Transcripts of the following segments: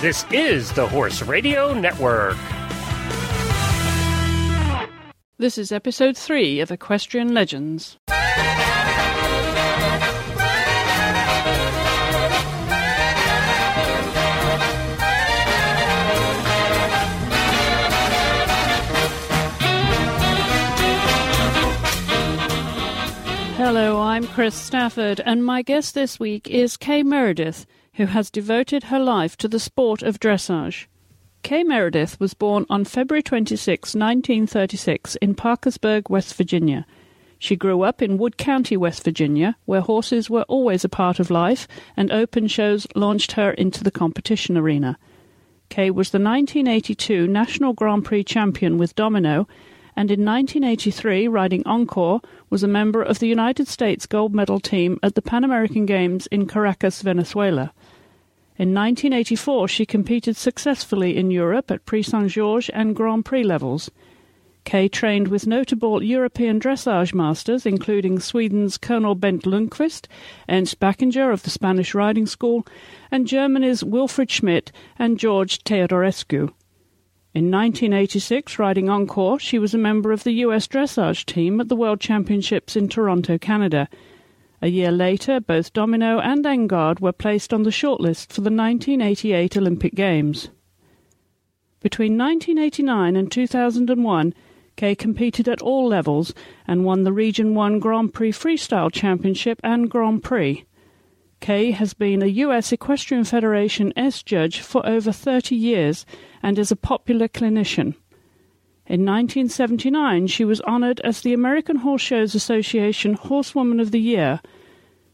This is the Horse Radio Network. This is episode 3 of Equestrian Legends. Hello, I'm Chris Stafford, and my guest this week is Kay Meredith, who has devoted her life to the sport of dressage. Kay Meredith was born on February 26, 1936, in Parkersburg, West Virginia. She grew up in Wood County, West Virginia, where horses were always a part of life, and open shows launched her into the competition arena. Kay was the 1982 National Grand Prix champion with Domino and in 1983, riding Encore, was a member of the United States gold medal team at the Pan American Games in Caracas, Venezuela. In 1984, she competed successfully in Europe at Prix Saint Georges and Grand Prix levels. Kay trained with notable European dressage masters, including Sweden's Colonel Bengt Ljungquist, Ernst Bachinger of the Spanish Riding School, and Germany's Wilfried Schmidt and George Teodorescu. In 1986, riding Encore, she was a member of the US dressage team at the World Championships in Toronto, Canada. A year later, both Domino and Encore were placed on the shortlist for the 1988 Olympic Games. Between 1989 and 2001, Kay competed at all levels and won the Region 1 Grand Prix Freestyle Championship and Grand Prix. Kay has been a U.S. Equestrian Federation S judge for over 30 years and is a popular clinician. In 1979, she was honored as the American Horse Shows Association Horsewoman of the Year.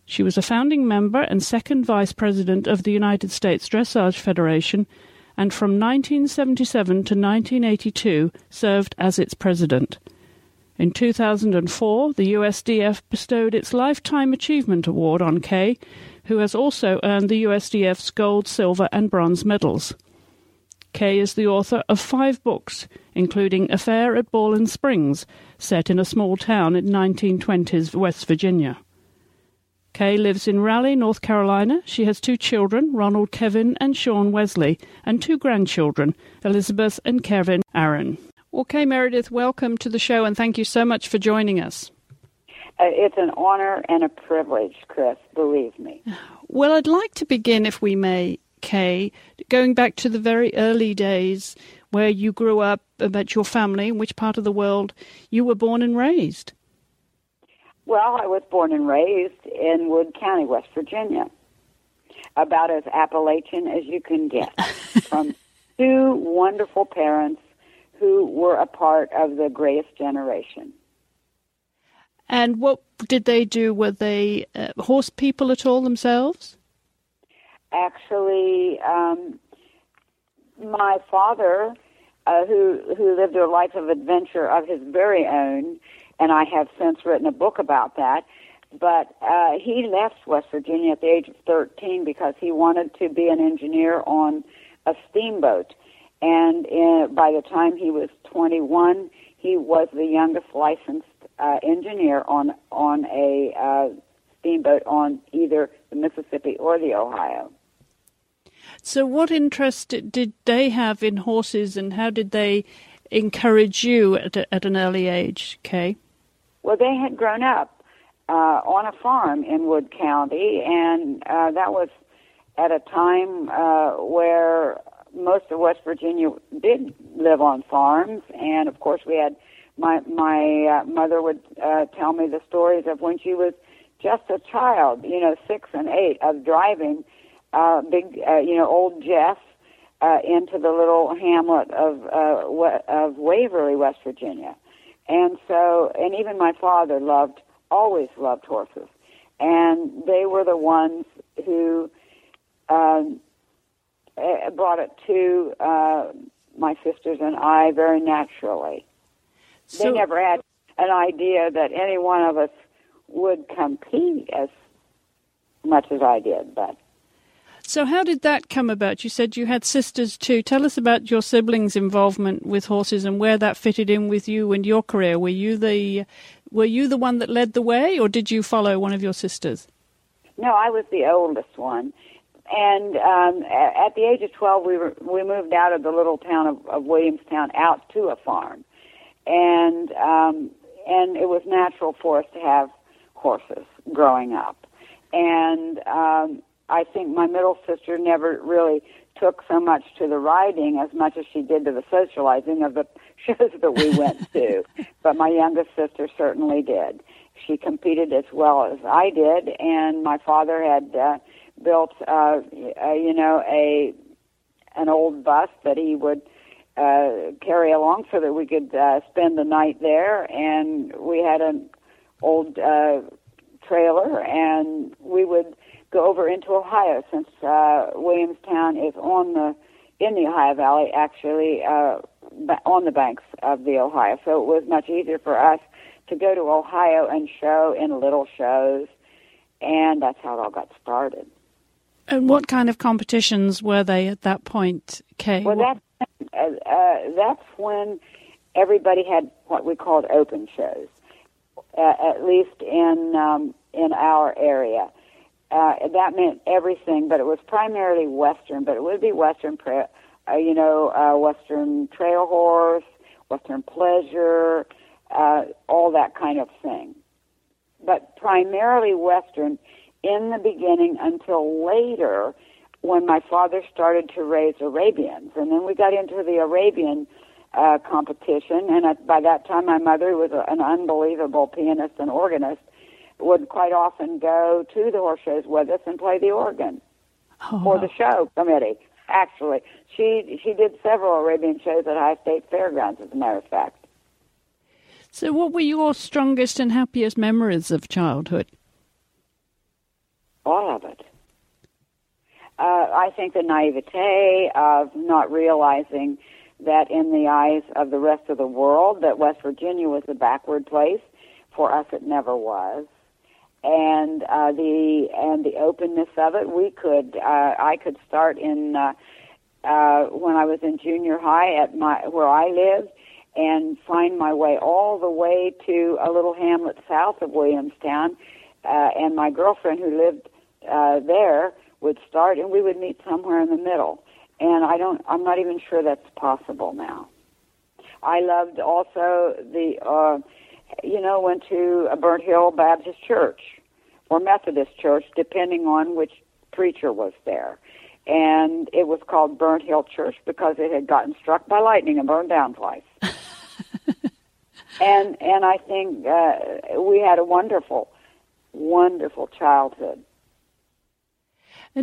She was a founding member and second vice president of the United States Dressage Federation, and from 1977 to 1982 served as its president. In 2004, the USDF bestowed its Lifetime Achievement Award on Kay, who has also earned the USDF's gold, silver, and bronze medals. Kay is the author of five books, including Affair at Borland Springs, set in a small town in 1920s West Virginia. Kay lives in Raleigh, North Carolina. She has two children, Ronald Kevin and Sean Wesley, and two grandchildren, Elizabeth and Kevin Aaron. Well, Kay Meredith, welcome to the show and thank you so much for joining us. Uh, it's an honor and a privilege, Chris, believe me. Well, I'd like to begin, if we may, Kay, going back to the very early days where you grew up, about your family, in which part of the world you were born and raised. Well, I was born and raised in Wood County, West Virginia, about as Appalachian as you can get, from two wonderful parents who were a part of the greatest generation. And what did they do? Were they uh, horse people at all themselves? Actually, um, my father, uh, who who lived a life of adventure of his very own, and I have since written a book about that. But uh, he left West Virginia at the age of 13 because he wanted to be an engineer on a steamboat. And in, uh, by the time he was 21, he was the youngest licensed uh, engineer on on a uh, steamboat on either the Mississippi or the Ohio. So, what interest did they have in horses, and how did they encourage you at, a, at an early age, Kay? Well, they had grown up uh, on a farm in Wood County, and uh, that was at a time uh, where most of West Virginia did live on farms, and of course, we had my my uh, mother would uh, tell me the stories of when she was just a child, you know, six and eight, of driving uh, big, uh, you know, old Jeff uh, into the little hamlet of uh, of Waverly, West Virginia, and so, and even my father loved, always loved horses, and they were the ones who um, eh, brought it to uh, my sisters and I very naturally. So, they never had an idea that any one of us would compete as much as I did, but. So, how did that come about? You said you had sisters too. Tell us about your siblings' involvement with horses and where that fitted in with you and your career. Were you the were you the one that led the way, or did you follow one of your sisters? No, I was the oldest one. and um, at the age of 12, we were we moved out of the little town of, of Williamstown out to a farm, and um, and it was natural for us to have horses growing up, and um, I think my middle sister never really took so much to the riding as much as she did to the socializing of the shows that we went to. But my youngest sister certainly did. She competed as well as I did, and my father had uh, built, uh, uh, you know, a an old bus that he would uh, carry along so that we could uh, spend the night there. And we had an old uh, trailer, and we would over into Ohio since uh, Williamstown is on the in the Ohio Valley, actually uh, on the banks of the Ohio. So it was much easier for us to go to Ohio and show in little shows, and that's how it all got started. And what kind of competitions were they at that point, Kay? Well, that's uh, uh, that's when everybody had what we called open shows, uh, at least in um, in our area. Uh, that meant everything, but it was primarily Western. But it would be Western, pra- uh, you know, uh, Western trail horse, Western pleasure, uh, all that kind of thing. But primarily Western in the beginning until later when my father started to raise Arabians. And then we got into the Arabian uh, competition. And at, by that time, my mother, was a, an unbelievable pianist and organist, would quite often go to the horse shows with us and play the organ oh, for the show committee. Actually, she she did several Arabian shows at Ohio State Fairgrounds, as a matter of fact. So, what were your strongest and happiest memories of childhood? All of it. Uh, I think the naivete of not realizing that in the eyes of the rest of the world that West Virginia was a backward place. For us, it never was. And uh, the and the openness of it, we could uh, I could start in uh, uh, when I was in junior high at my where I lived, and find my way all the way to a little hamlet south of Williamstown. Uh, and my girlfriend who lived uh, there would start, and we would meet somewhere in the middle. And I don't, I'm not even sure that's possible now. I loved also the, uh, you know, went to a Burnt Hill Baptist Church or Methodist Church, depending on which preacher was there. And it was called Burnt Hill Church because it had gotten struck by lightning and burned down twice. and and I think uh, we had a wonderful, wonderful childhood.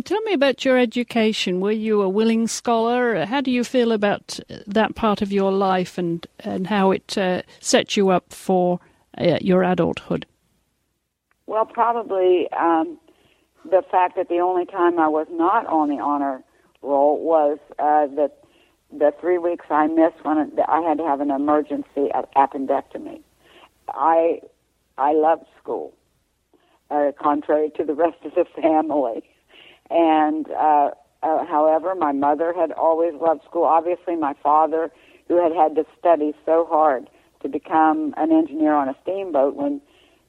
Tell me about your education. Were you a willing scholar? How do you feel about that part of your life and, and how it uh, set you up for uh, your adulthood? Well, probably um, the fact that the only time I was not on the honor roll was uh, the the three weeks I missed when I had to have an emergency appendectomy. I I loved school, uh, contrary to the rest of the family. And uh, uh, however, my mother had always loved school. Obviously, my father, who had had to study so hard to become an engineer on a steamboat when,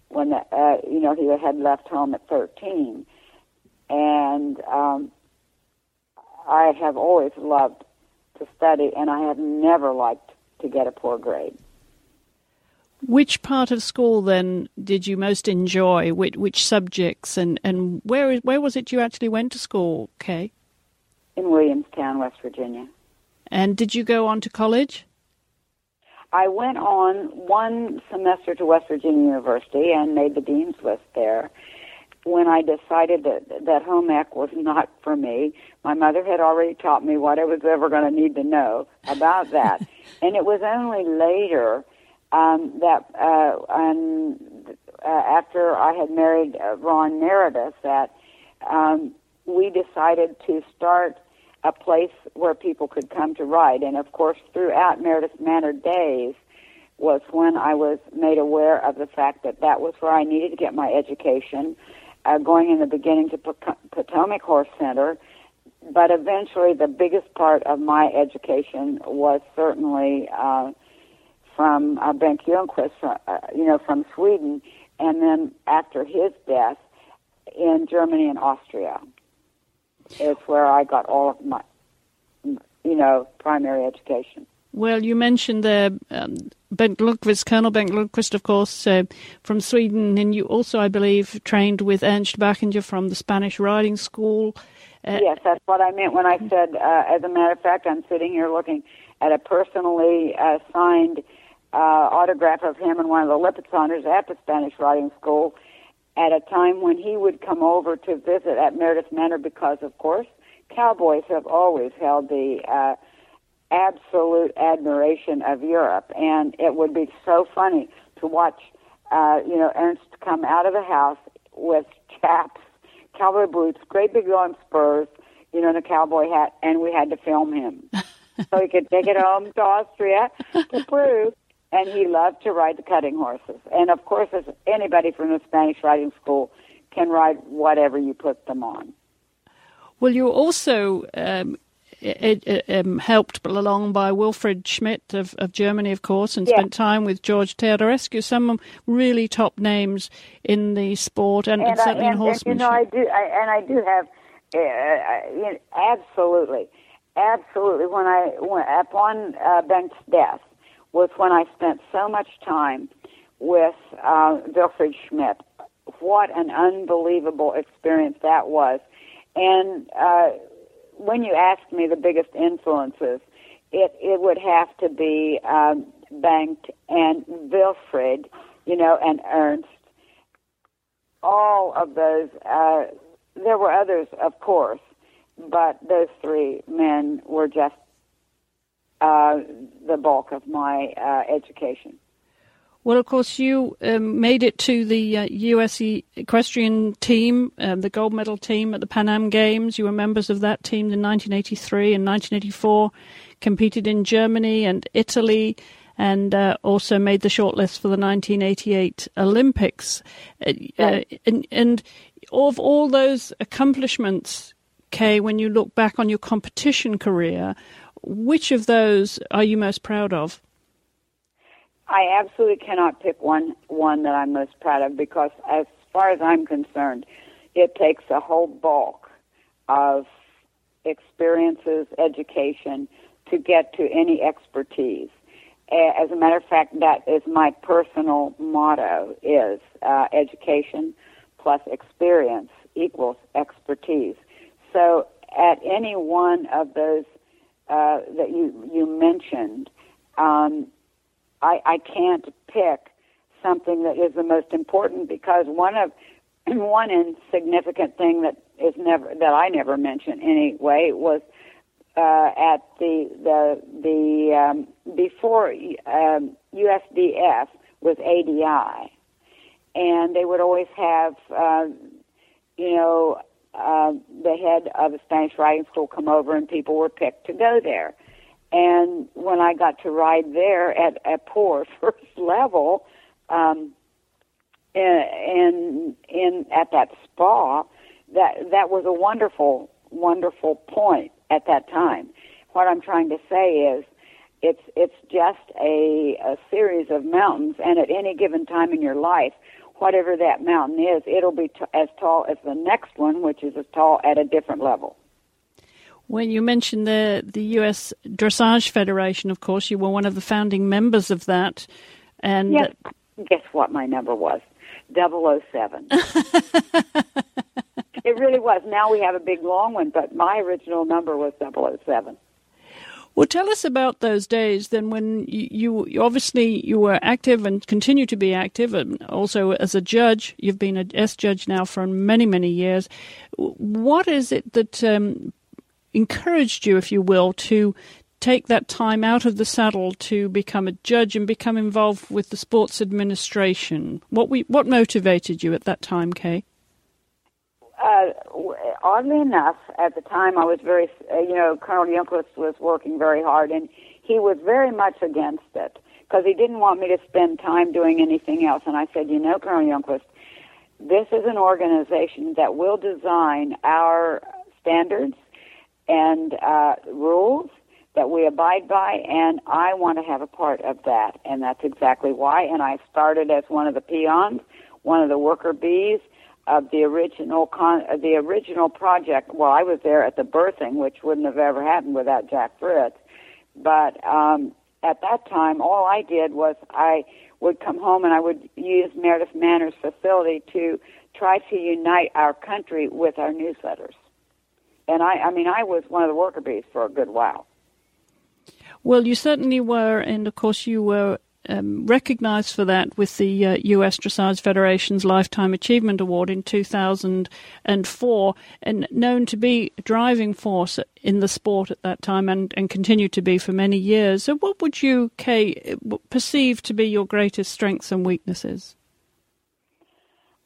when the, uh, you know he had left home at 13, and um, I have always loved to study, and I have never liked to get a poor grade. Which part of school then did you most enjoy? Which, which subjects and, and where where was it you actually went to school, Kay? In Williamstown, West Virginia. And did you go on to college? I went on one semester to West Virginia University and made the dean's list there. When I decided that that home ec was not for me, my mother had already taught me what I was ever going to need to know about that, and it was only later um, that uh, and uh, after I had married uh, Ron Meredith, that um, we decided to start a place where people could come to ride. And of course, throughout Meredith Manor days was when I was made aware of the fact that that was where I needed to get my education. Uh, going in the beginning to Potomac Horse Center, but eventually the biggest part of my education was certainly uh, from uh, Bengt Ljungqvist, uh, you know, from Sweden, and then after his death in Germany and Austria. It's where I got all of my, you know, primary education. Well, you mentioned the um, Bengt Ljungquist, Colonel Bengt Ljungquist, of course, uh, from Sweden, and you also, I believe, trained with Ernst Bachinger from the Spanish Riding School. Uh, yes, that's what I meant when I said, uh, as a matter of fact, I'm sitting here looking at a personally uh, signed uh, autograph of him and one of the Lipizzaners at the Spanish Riding School at a time when he would come over to visit at Meredith Manor because, of course, cowboys have always held the uh, absolute admiration of Europe, and it would be so funny to watch, uh, you know, Ernst come out of the house with chaps, cowboy boots, great big long spurs, you know, and a cowboy hat, and we had to film him so he could take it home to Austria to prove. And he loved to ride the cutting horses, and of course, as anybody from the Spanish riding school can ride whatever you put them on. Well, you also um, it, it, um, helped along by Wilfried Schmidt of, of Germany, of course, and spent time with George Teodorescu, some really top names in the sport and, and, and certainly I, and, in horsemanship. And, you know, I do, I, and I do have uh, uh you know, absolutely, absolutely. When I when, upon uh, death was when I spent so much time with uh, Wilfried Schmidt. What an unbelievable experience that was, and. Uh, when you ask me the biggest influences, it it would have to be um, and Wilfried, you know, and Ernst. All of those. Uh, there were others, of course, but those three men were just uh, the bulk of my uh, education. Well, of course, you um, made it to the uh, US equestrian team, um, the gold medal team at the Pan Am Games. You were members of that team in 1983 and 1984, competed in Germany and Italy, and uh, also made the shortlist for the 1988 Olympics. Uh, uh, and, and of all those accomplishments, Kay, when you look back on your competition career, which of those are you most proud of? I absolutely cannot pick one one that I'm most proud of because, as far as I'm concerned, it takes a whole bulk of experiences, education to get to any expertise. As a matter of fact, that is my personal motto: is uh, education plus experience equals expertise. So, at any one of those uh, that you you mentioned, um, I, I can't pick something that is the most important because one of one insignificant thing that is never that I never mention anyway was uh, at the the the um, before um, USDF was ADI, and they would always have uh, you know uh, the head of the Spanish riding school come over, and people were picked to go there. And when I got to ride there at a poor first level, um, in in at that spa, that that was a wonderful wonderful point at that time. What I'm trying to say is, it's it's just a, a series of mountains, and at any given time in your life, whatever that mountain is, it'll be t- as tall as the next one, which is as tall at a different level. When you mentioned the the U.S. Dressage Federation, of course, you were one of the founding members of that. And yes. guess what my number was? 007. it really was. Now we have a big long one, but my original number was 007. Well, tell us about those days then when you, you, obviously you were active and continue to be active, and also as a judge. You've been a S judge now for many, many years. What is it that um, encouraged you, if you will, to take that time out of the saddle to become a judge and become involved with the sports administration? What we, what motivated you at that time, Kay? Uh, oddly enough, at the time I was very, uh, you know, Colonel Ljungquist was working very hard, and he was very much against it because he didn't want me to spend time doing anything else. And I said, you know, Colonel Ljungquist, this is an organization that will design our standards and uh, rules that we abide by, and I want to have a part of that, and that's exactly why. And I started as one of the peons, one of the worker bees. Of the original con- uh, the original project. Well, I was there at the birthing, which wouldn't have ever happened without Jack Fritz. But um, at that time, all I did was I would come home and I would use Meredith Manor's facility to try to unite our country with our newsletters. And I, I mean, I was one of the worker bees for a good while. Well, you certainly were, and of course, you were um, recognized for that with the uh, U.S. Dressage Federation's Lifetime Achievement Award in 2004, and known to be a driving force in the sport at that time and, and continue to be for many years. So, what would you, Kay, perceive to be your greatest strengths and weaknesses?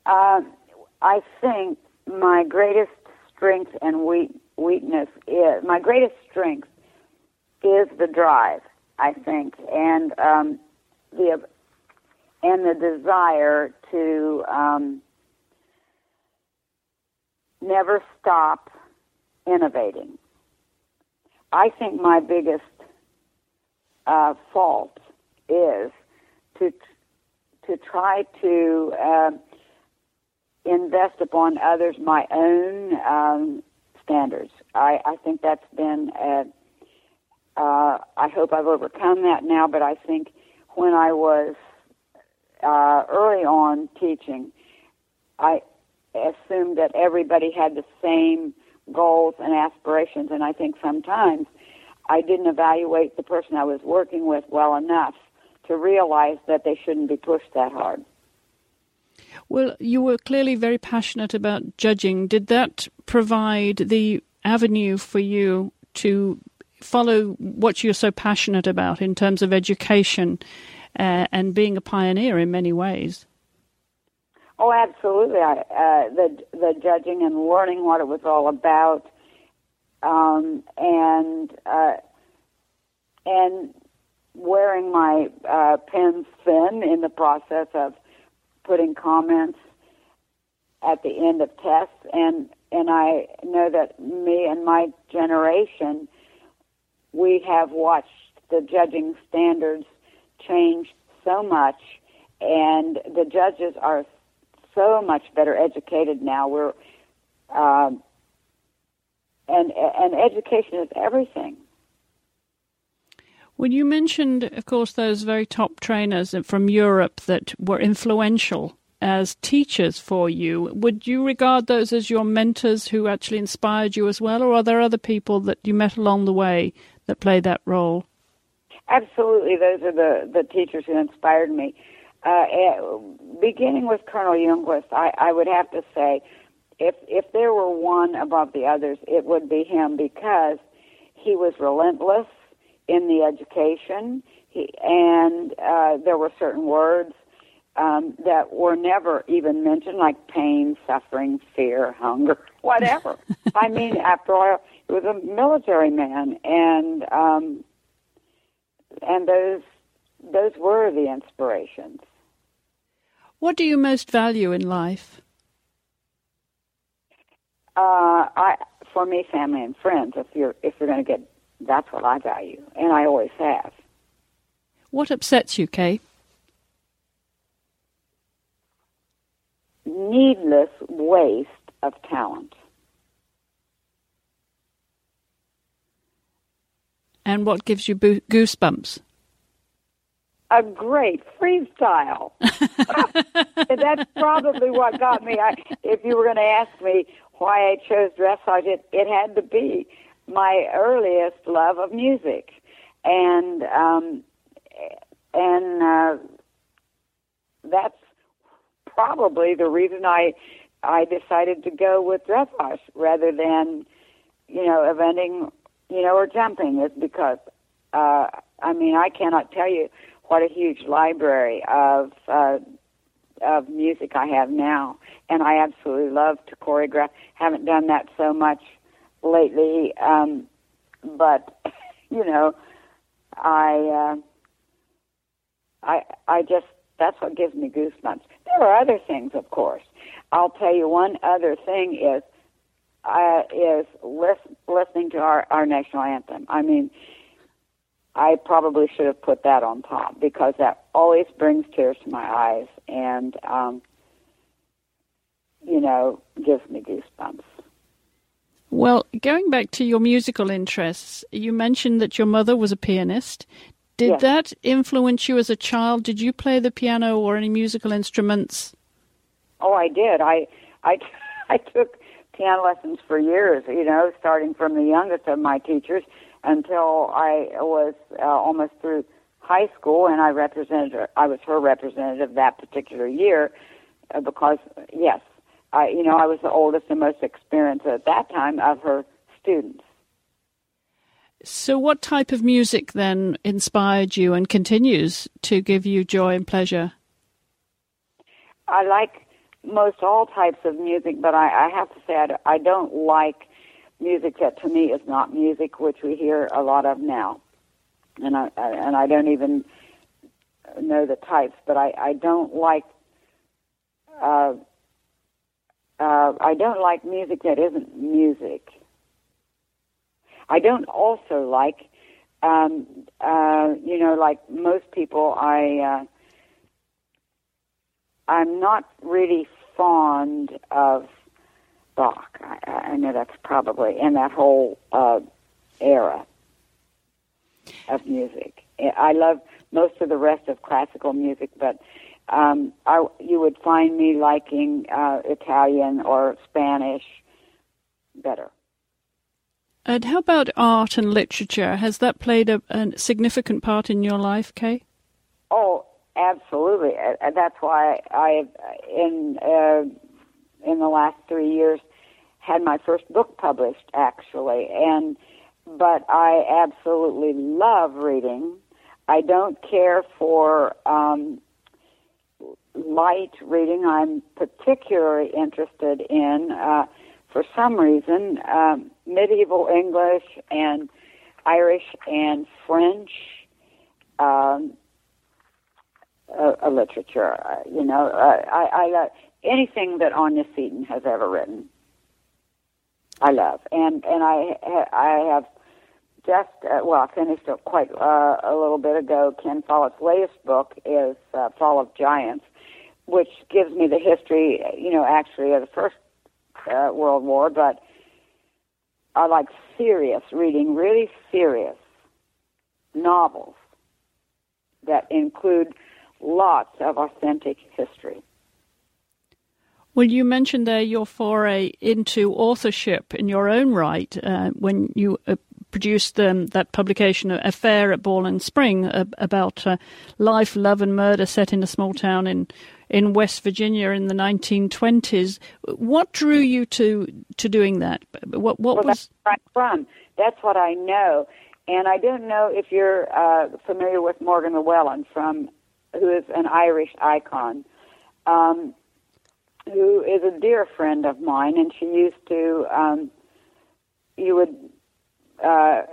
Uh, I think my greatest strength and weak, weakness is my greatest strength is the drive. I think, and um, the and the desire to um, never stop innovating. I think my biggest uh, fault is to to try to uh, invest upon others my own um, standards. I, I think that's been. A, uh, I hope I've overcome that now, but I think when I was uh, early on teaching, I assumed that everybody had the same goals and aspirations, and I think sometimes I didn't evaluate the person I was working with well enough to realize that they shouldn't be pushed that hard. Well, you were clearly very passionate about judging. Did that provide the avenue for you to follow what you're so passionate about in terms of education uh, and being a pioneer in many ways. Oh, absolutely! I, uh, the the judging and learning what it was all about, um, and uh, and wearing my uh, thin in the process of putting comments at the end of tests, and and I know that me and my generation we have watched the judging standards change so much, and the judges are so much better educated now. We're um, and and education is everything. Well, you mentioned, of course, those very top trainers from Europe that were influential as teachers for you. Would you regard those as your mentors who actually inspired you as well, or are there other people that you met along the way that played that role? Absolutely, those are the the teachers who inspired me. Uh, eh, beginning with Colonel Ljungquist, I, I would have to say, if if there were one above the others, it would be him because he was relentless in the education, he, and uh, there were certain words um, that were never even mentioned, like pain, suffering, fear, hunger, whatever. I mean, after all, it was a military man, and um, and those those were the inspirations. What do you most value in life? Uh, I, for me, family and friends. If you're if you're going to get, that's what I value, and I always have. What upsets you, Kay? Needless waste of talent. And what gives you goosebumps? A great freestyle. That's probably what got me. I, if you were going to ask me why I chose dressage, it, it had to be my earliest love of music, and um, and uh, that's probably the reason I I decided to go with dressage rather than you know eventing you know, or jumping is because, uh, I mean, I cannot tell you what a huge library of uh, of music I have now, and I absolutely love to choreograph. Haven't done that so much lately, um, but you know, I uh, I I just that's what gives me goosebumps. There are other things, of course. I'll tell you one other thing is uh, is list, listening to our, our national anthem. I mean, I probably should have put that on top because that always brings tears to my eyes, and um, you know, gives me goosebumps. Well, going back to your musical interests, you mentioned that your mother was a pianist. Did Yes. that influence you as a child? Did you play the piano or any musical instruments? Oh, I did. I I I took piano lessons for years. You know, starting from the youngest of my teachers until I was uh, almost through high school, and I represented. Her, I was her representative that particular year uh, because yes, I you know I was the oldest and most experienced at that time of her students. So, what type of music then inspired you and continues to give you joy and pleasure? I like most all types of music, but I, I have to say I don't like music that to me is not music, which we hear a lot of now. And I, I and I don't even know the types, but I, I don't like uh, uh, I don't like music that isn't music. I don't also like, um, uh, you know, like most people, I. Uh, I'm not really fond of Bach. I, I know that's probably in that whole uh, era of music. I love most of the rest of classical music, but um, I, you would find me liking uh, Italian or Spanish better. And how about art and literature? Has that played a, a significant part in your life, Kay? Oh, absolutely. Uh, That's why I, in uh, in the last three years, had my first book published. Actually, and but I absolutely love reading. I don't care for um, light reading. I'm particularly interested in, uh, for some reason, um, medieval English and Irish and French. Um, uh, uh, literature. Uh, you know, uh, I, I love anything that Anya Seton has ever written. I love, and and I I have just uh, well, I finished it quite uh, a little bit ago. Ken Follett's latest book is Fall of Giants, which gives me the history, you know, actually of the First uh, World War, but I like serious reading, really serious novels that include lots of authentic history. Well, you mentioned there your foray into authorship in your own right uh, when you uh, produced um, that publication, Affair at Borland Spring, uh, about life, love, and murder set in a small town in in West Virginia in the 1920s. What drew you to to doing that? What what well, was? That's where I'm from. That's what I know, and I don't know if you're uh, familiar with Morgan Llywelyn from, who is an Irish icon. Um, who is a dear friend of mine, and she used to. Um, you would. Uh,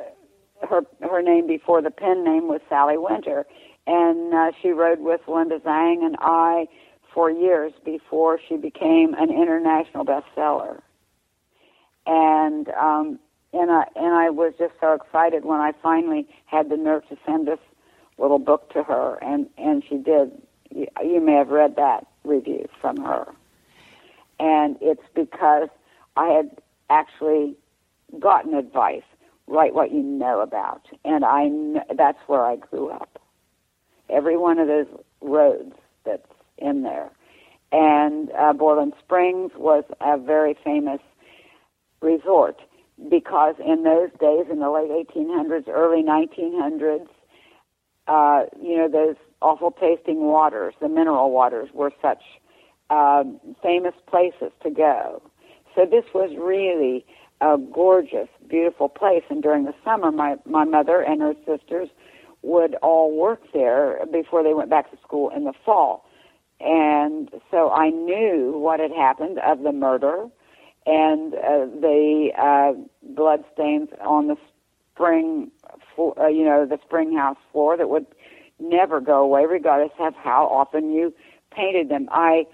her her name before the pen name was Sally Winter, and uh, she rode with Linda Zhang and I for years before she became an international bestseller. And um, and I and I was just so excited when I finally had the nerve to send this little book to her, and and she did. You, you may have read that review from her and it's because I had actually gotten advice. Write what you know about, and I that's where I grew up. Every one of those roads that's in there, and uh, Borland Springs was a very famous resort because in those days, in the late 1800s, early 1900s, uh, you know those awful tasting waters, the mineral waters, were such um, famous places to go. So this was really a gorgeous, beautiful place. And during the summer, my my mother and her sisters would all work there before they went back to school in the fall. And so I knew what had happened of the murder and uh, the uh, blood stains on the spring, flo- uh, you know, the spring house floor that would never go away, regardless of how often you painted them. I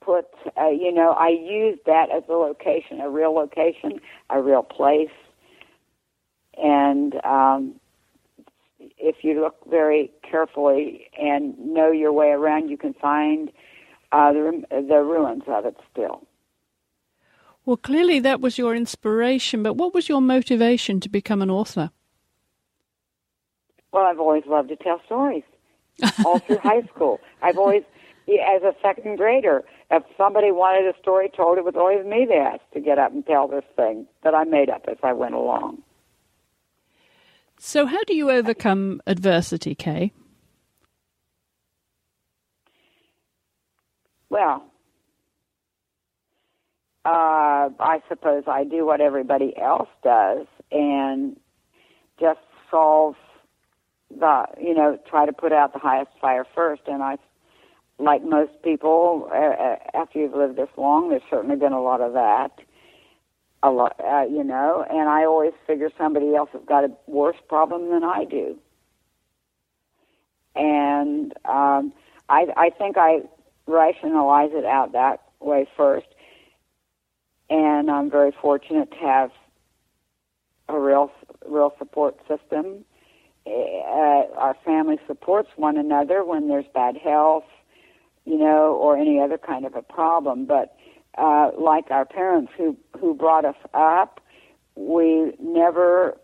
put, uh, you know, I used that as a location, a real location, a real place. And um, if you look very carefully and know your way around, you can find uh, the, the ruins of it still. Well, clearly that was your inspiration, but what was your motivation to become an author? Well, I've always loved to tell stories. All through high school. I've always, as a second grader, if somebody wanted a story told, it was always me they asked to get up and tell this thing that I made up as I went along. So, how do you overcome adversity, Kay? Well, uh, I suppose I do what everybody else does and just solve the, you know, try to put out the highest fire first. And I, like most people, uh, uh after you've lived this long, there's certainly been a lot of that. A lot, uh, you know, and I always figure somebody else has got a worse problem than I do. And um, I, I think I rationalize it out that way first and I'm very fortunate to have a real real support system. Uh, our family supports one another when there's bad health, you know, or any other kind of a problem. But uh, like our parents who who brought us up, we never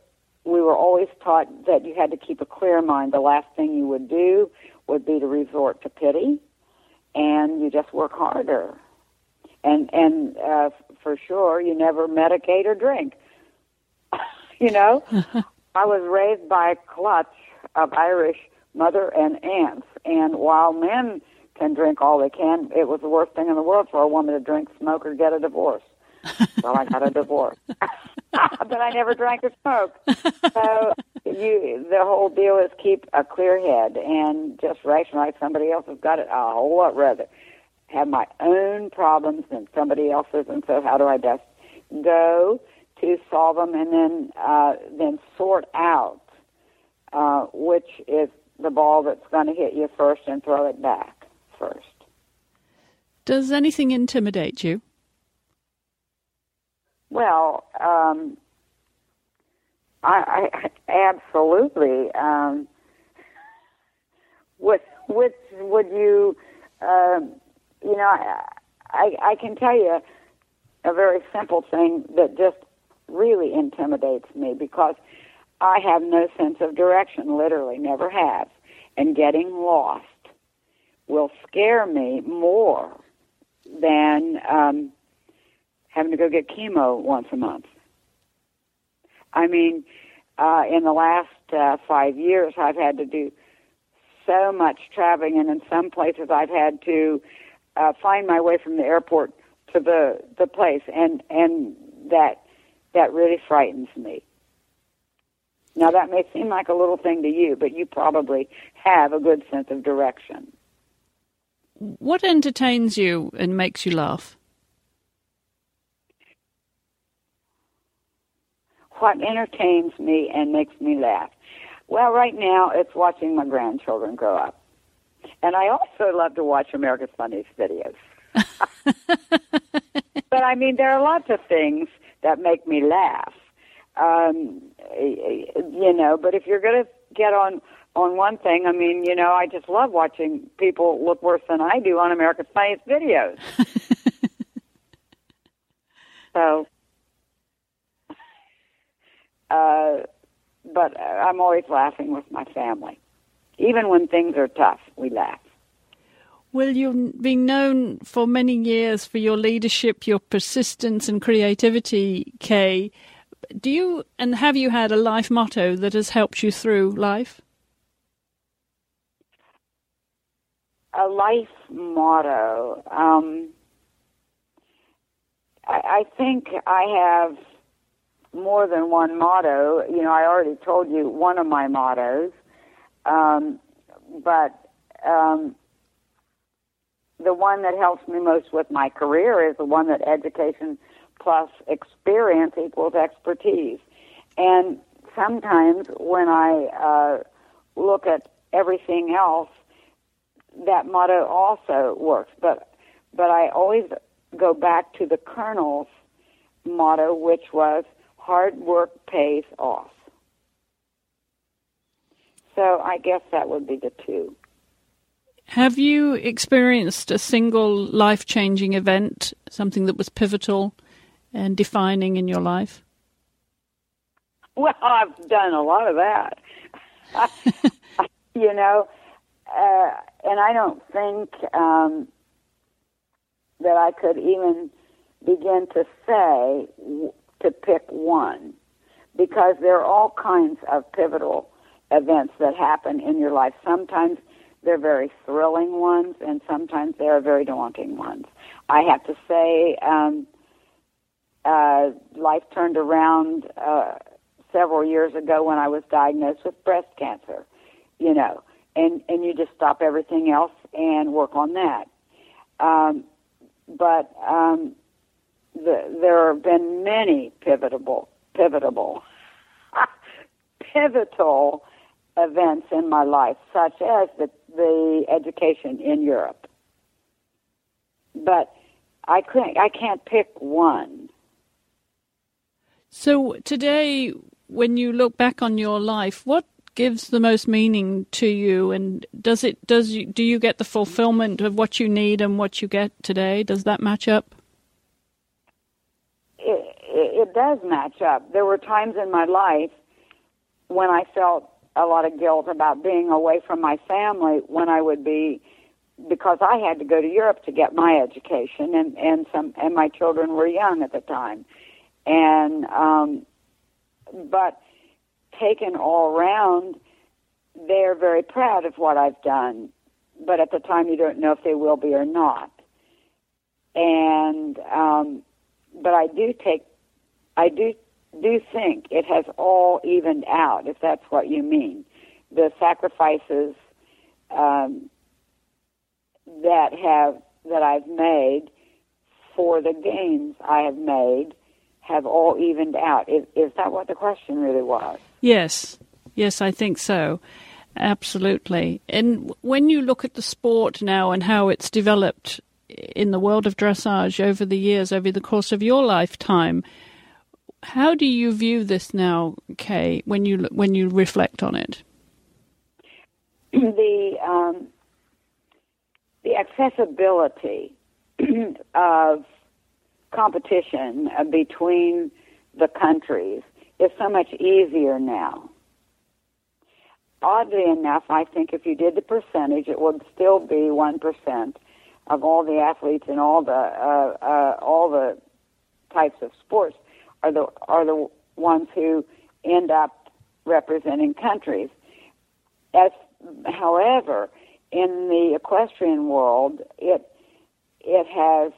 we were always taught that you had to keep a clear mind. The last thing you would do would be to resort to pity, and you just work harder and and uh, for sure you never medicate or drink. you know, I was raised by a clutch of Irish mother and aunts, and while men can drink all they can, it was the worst thing in the world for a woman to drink, smoke, or get a divorce. well, I got a divorce, but I never drank or smoked. So you, the whole deal is keep a clear head and just rationalize. Somebody else has got it a whole lot rather have my own problems than somebody else's, and so how do I best go to solve them, and then uh, then sort out uh, which is the ball that's going to hit you first, and throw it back first. Does anything intimidate you? Well, um, I, I absolutely. Um, what which would you? Um, you know, I, I can tell you a very simple thing that just really intimidates me because I have no sense of direction, literally, never have. And getting lost will scare me more than um, having to go get chemo once a month. I mean, uh, in the last uh, five years, I've had to do so much traveling, and in some places, I've had to uh, find my way from the airport to the the place, and and that that really frightens me. Now that may seem like a little thing to you, but you probably have a good sense of direction. What entertains you and makes you laugh? What entertains me and makes me laugh? Well, right now it's watching my grandchildren grow up. And I also love to watch America's Funniest videos. but I mean, there are lots of things that make me laugh. Um, you know, but if you're going to get on on one thing, I mean, you know, I just love watching people look worse than I do on America's Funniest videos. so, uh, but I'm always laughing with my family. Even when things are tough, we laugh. Well, you've been known for many years for your leadership, your persistence, and creativity, Kay. Do you and have you had a life motto that has helped you through life? A life motto. Um, I, I think I have more than one motto. You know, I already told you one of my mottos. Um, but um, the one that helps me most with my career is the one that education plus experience equals expertise. And sometimes when I uh, look at everything else, that motto also works. But but I always go back to the Colonel's motto, which was hard work pays off. So I guess that would be the two. Have you experienced a single life changing event, something that was pivotal and defining in your life? Well, I've done a lot of that. you know, uh, and I don't think um, that I could even begin to say to pick one because there are all kinds of pivotal events that happen in your life. Sometimes they're very thrilling ones, and sometimes they are very daunting ones. I have to say, um, uh, life turned around uh, several years ago when I was diagnosed with breast cancer. You know, and and you just stop everything else and work on that. Um, but um, the, there have been many pivotal, pivotal, pivotal events in my life, such as the the education in Europe. But I couldn't. I can't pick one. So today, when you look back on your life, what gives the most meaning to you, and does it does you do you get the fulfillment of what you need and what you get today? Does that match up? It, it does match up. There were times in my life when I felt a lot of guilt about being away from my family when I would be because I had to go to Europe to get my education and and some and my children were young at the time and um but taken all around they're very proud of what I've done but at the time you don't know if they will be or not and um but I do take I do do think it has all evened out, if that's what you mean. The sacrifices um, that have that I've made for the gains I have made have all evened out. Is, is that what the question really was? Yes, yes, I think so. Absolutely. And when you look at the sport now and how it's developed in the world of dressage over the years, over the course of your lifetime, how do you view this now, Kay, when you when you reflect on it? The um, the accessibility of competition uh, between the countries is so much easier now. Oddly enough, I think if you did the percentage, it would still be one percent of all the athletes in all the uh, uh, all the types of sports are the are the ones who end up representing countries. As however, in the equestrian world, it it has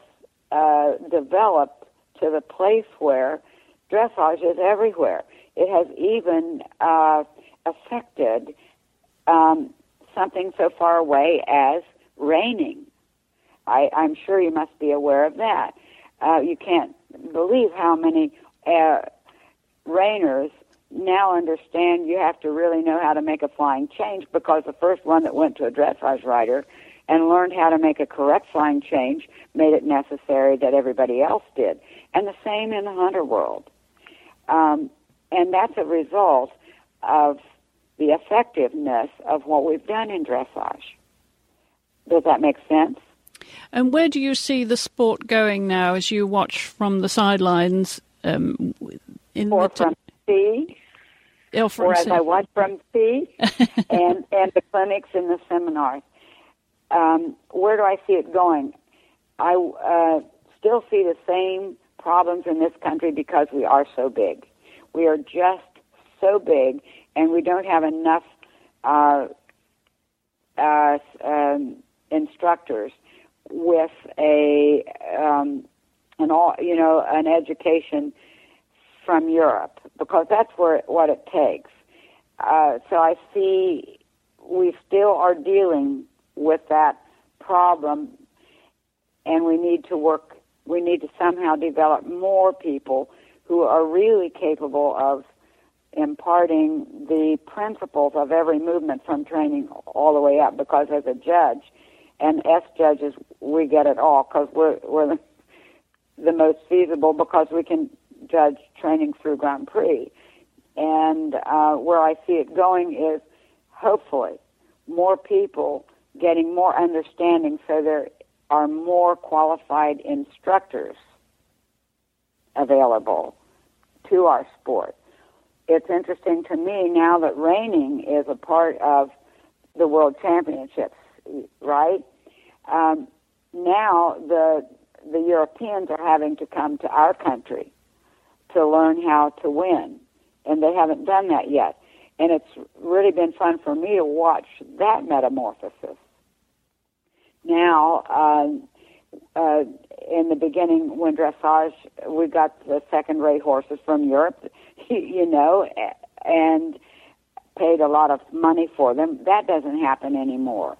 uh, developed to the place where dressage is everywhere. It has even uh, affected um, something so far away as reining. I, I'm sure you must be aware of that. Uh, you can't believe how many uh, reiners now understand you have to really know how to make a flying change because the first one that went to a dressage rider and learned how to make a correct flying change made it necessary that everybody else did. And the same in the hunter world. Um, and that's a result of the effectiveness of what we've done in dressage. Does that make sense? And where do you see the sport going now as you watch from the sidelines um, in or from C, oh, from or as I watch from C, and and the clinics and the seminars. Um, where do I see it going? I uh, still see the same problems in this country because we are so big. We are just so big, and we don't have enough uh, uh, um, instructors with a um, an all you know an education from Europe because that's where what it takes. Uh, so I see we still are dealing with that problem, and we need to work. We need to somehow develop more people who are really capable of imparting the principles of every movement from training all the way up. Because as a judge, and S judges, we get it all because we're we're the most feasible because we can judge training through Grand Prix. And uh, where I see it going is hopefully more people getting more understanding so there are more qualified instructors available to our sport. It's interesting to me now that reining is a part of the World Championships, right? Um, now the the Europeans are having to come to our country to learn how to win, and they haven't done that yet. And it's really been fun for me to watch that metamorphosis. Now, uh, uh, in the beginning, when dressage, we got the second-rate horses from Europe, you know, and paid a lot of money for them. That doesn't happen anymore.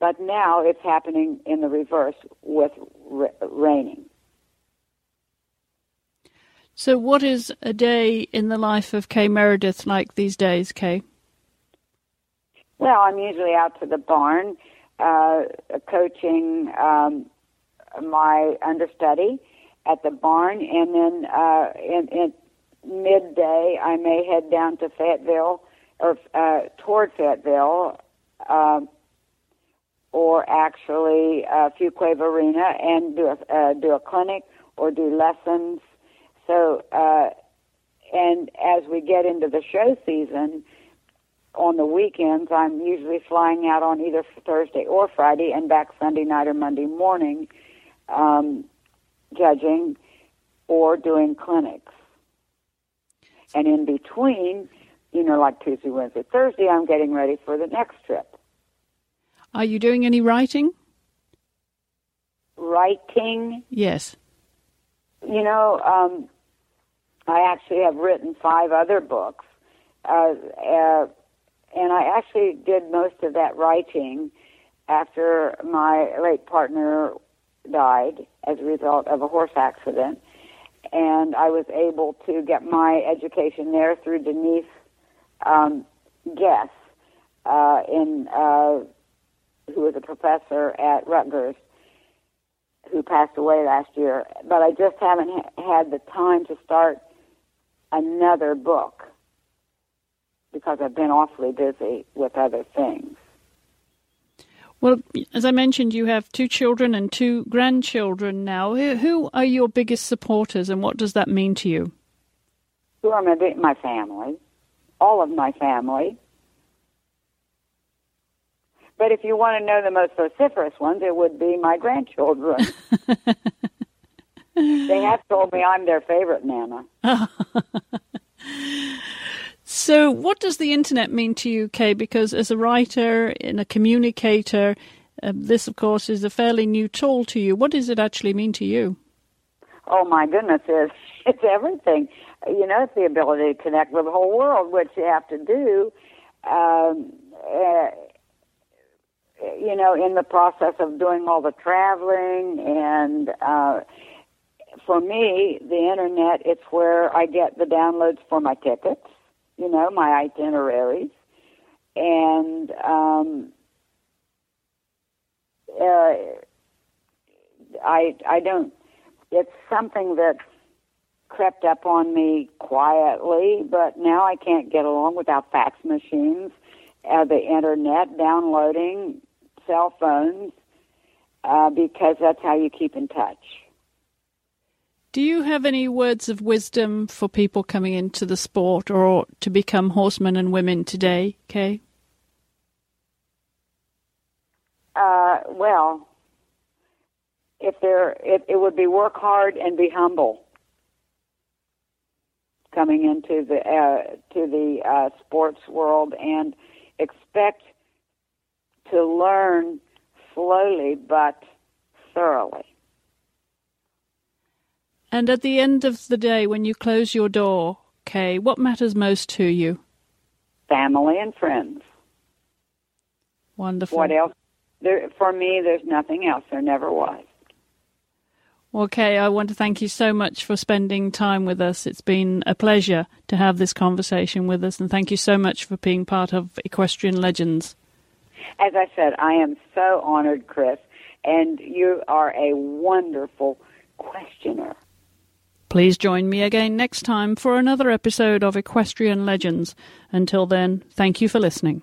But now it's happening in the reverse with reining. So, what is a day in the life of Kay Meredith like these days, Kay? Well, I'm usually out to the barn uh, coaching um, my understudy at the barn, and then uh, in, in midday I may head down to Fayetteville or uh, toward Fayetteville. Uh, or actually uh, Fuquay-Varina and do a uh, do a clinic or do lessons. So, uh, and as we get into the show season, on the weekends, I'm usually flying out on either Thursday or Friday and back Sunday night or Monday morning, um, judging or doing clinics. And in between, you know, like Tuesday, Wednesday, Thursday, I'm getting ready for the next trip. Are you doing any writing? Writing? Yes. You know, um, I actually have written five other books, uh, uh, and I actually did most of that writing after my late partner died as a result of a horse accident. And I was able to get my education there through Denise um, Guess uh, in uh, who was a professor at Rutgers, who passed away last year. But I just haven't ha- had the time to start another book because I've been awfully busy with other things. Well, as I mentioned, you have two children and two grandchildren now. Who are your biggest supporters, and what does that mean to you? Who are my my family, all of my family, but if you want to know the most vociferous ones, it would be my grandchildren. they have told me I'm their favorite Nana. so, what does the internet mean to you, Kay? Because as a writer and a communicator, uh, this, of course, is a fairly new tool to you. What does it actually mean to you? Oh my goodness, it's it's everything. You know, it's the ability to connect with the whole world, which you have to do. Um, uh, you know, in the process of doing all the traveling and uh, for me, the internet, it's where I get the downloads for my tickets, you know, my itineraries. And um, uh, I, I don't, it's something that crept up on me quietly, but now I can't get along without fax machines, uh, the internet, downloading cell phones uh, because that's how you keep in touch. Do you have any words of wisdom for people coming into the sport or to become horsemen and women today, Kay? Uh, well, if there, it, it would be work hard and be humble. Coming into the uh, to the uh, sports world and expect to learn slowly but thoroughly. And at the end of the day, when you close your door, Kay, what matters most to you? Family and friends. Wonderful. What else? There, for me, there's nothing else. There never was. Well, Kay, I want to thank you so much for spending time with us. It's been a pleasure to have this conversation with us, and thank you so much for being part of Equestrian Legends. As I said, I am so honored, Chris, and you are a wonderful questioner. Please join me again next time for another episode of Equestrian Legends. Until then, thank you for listening.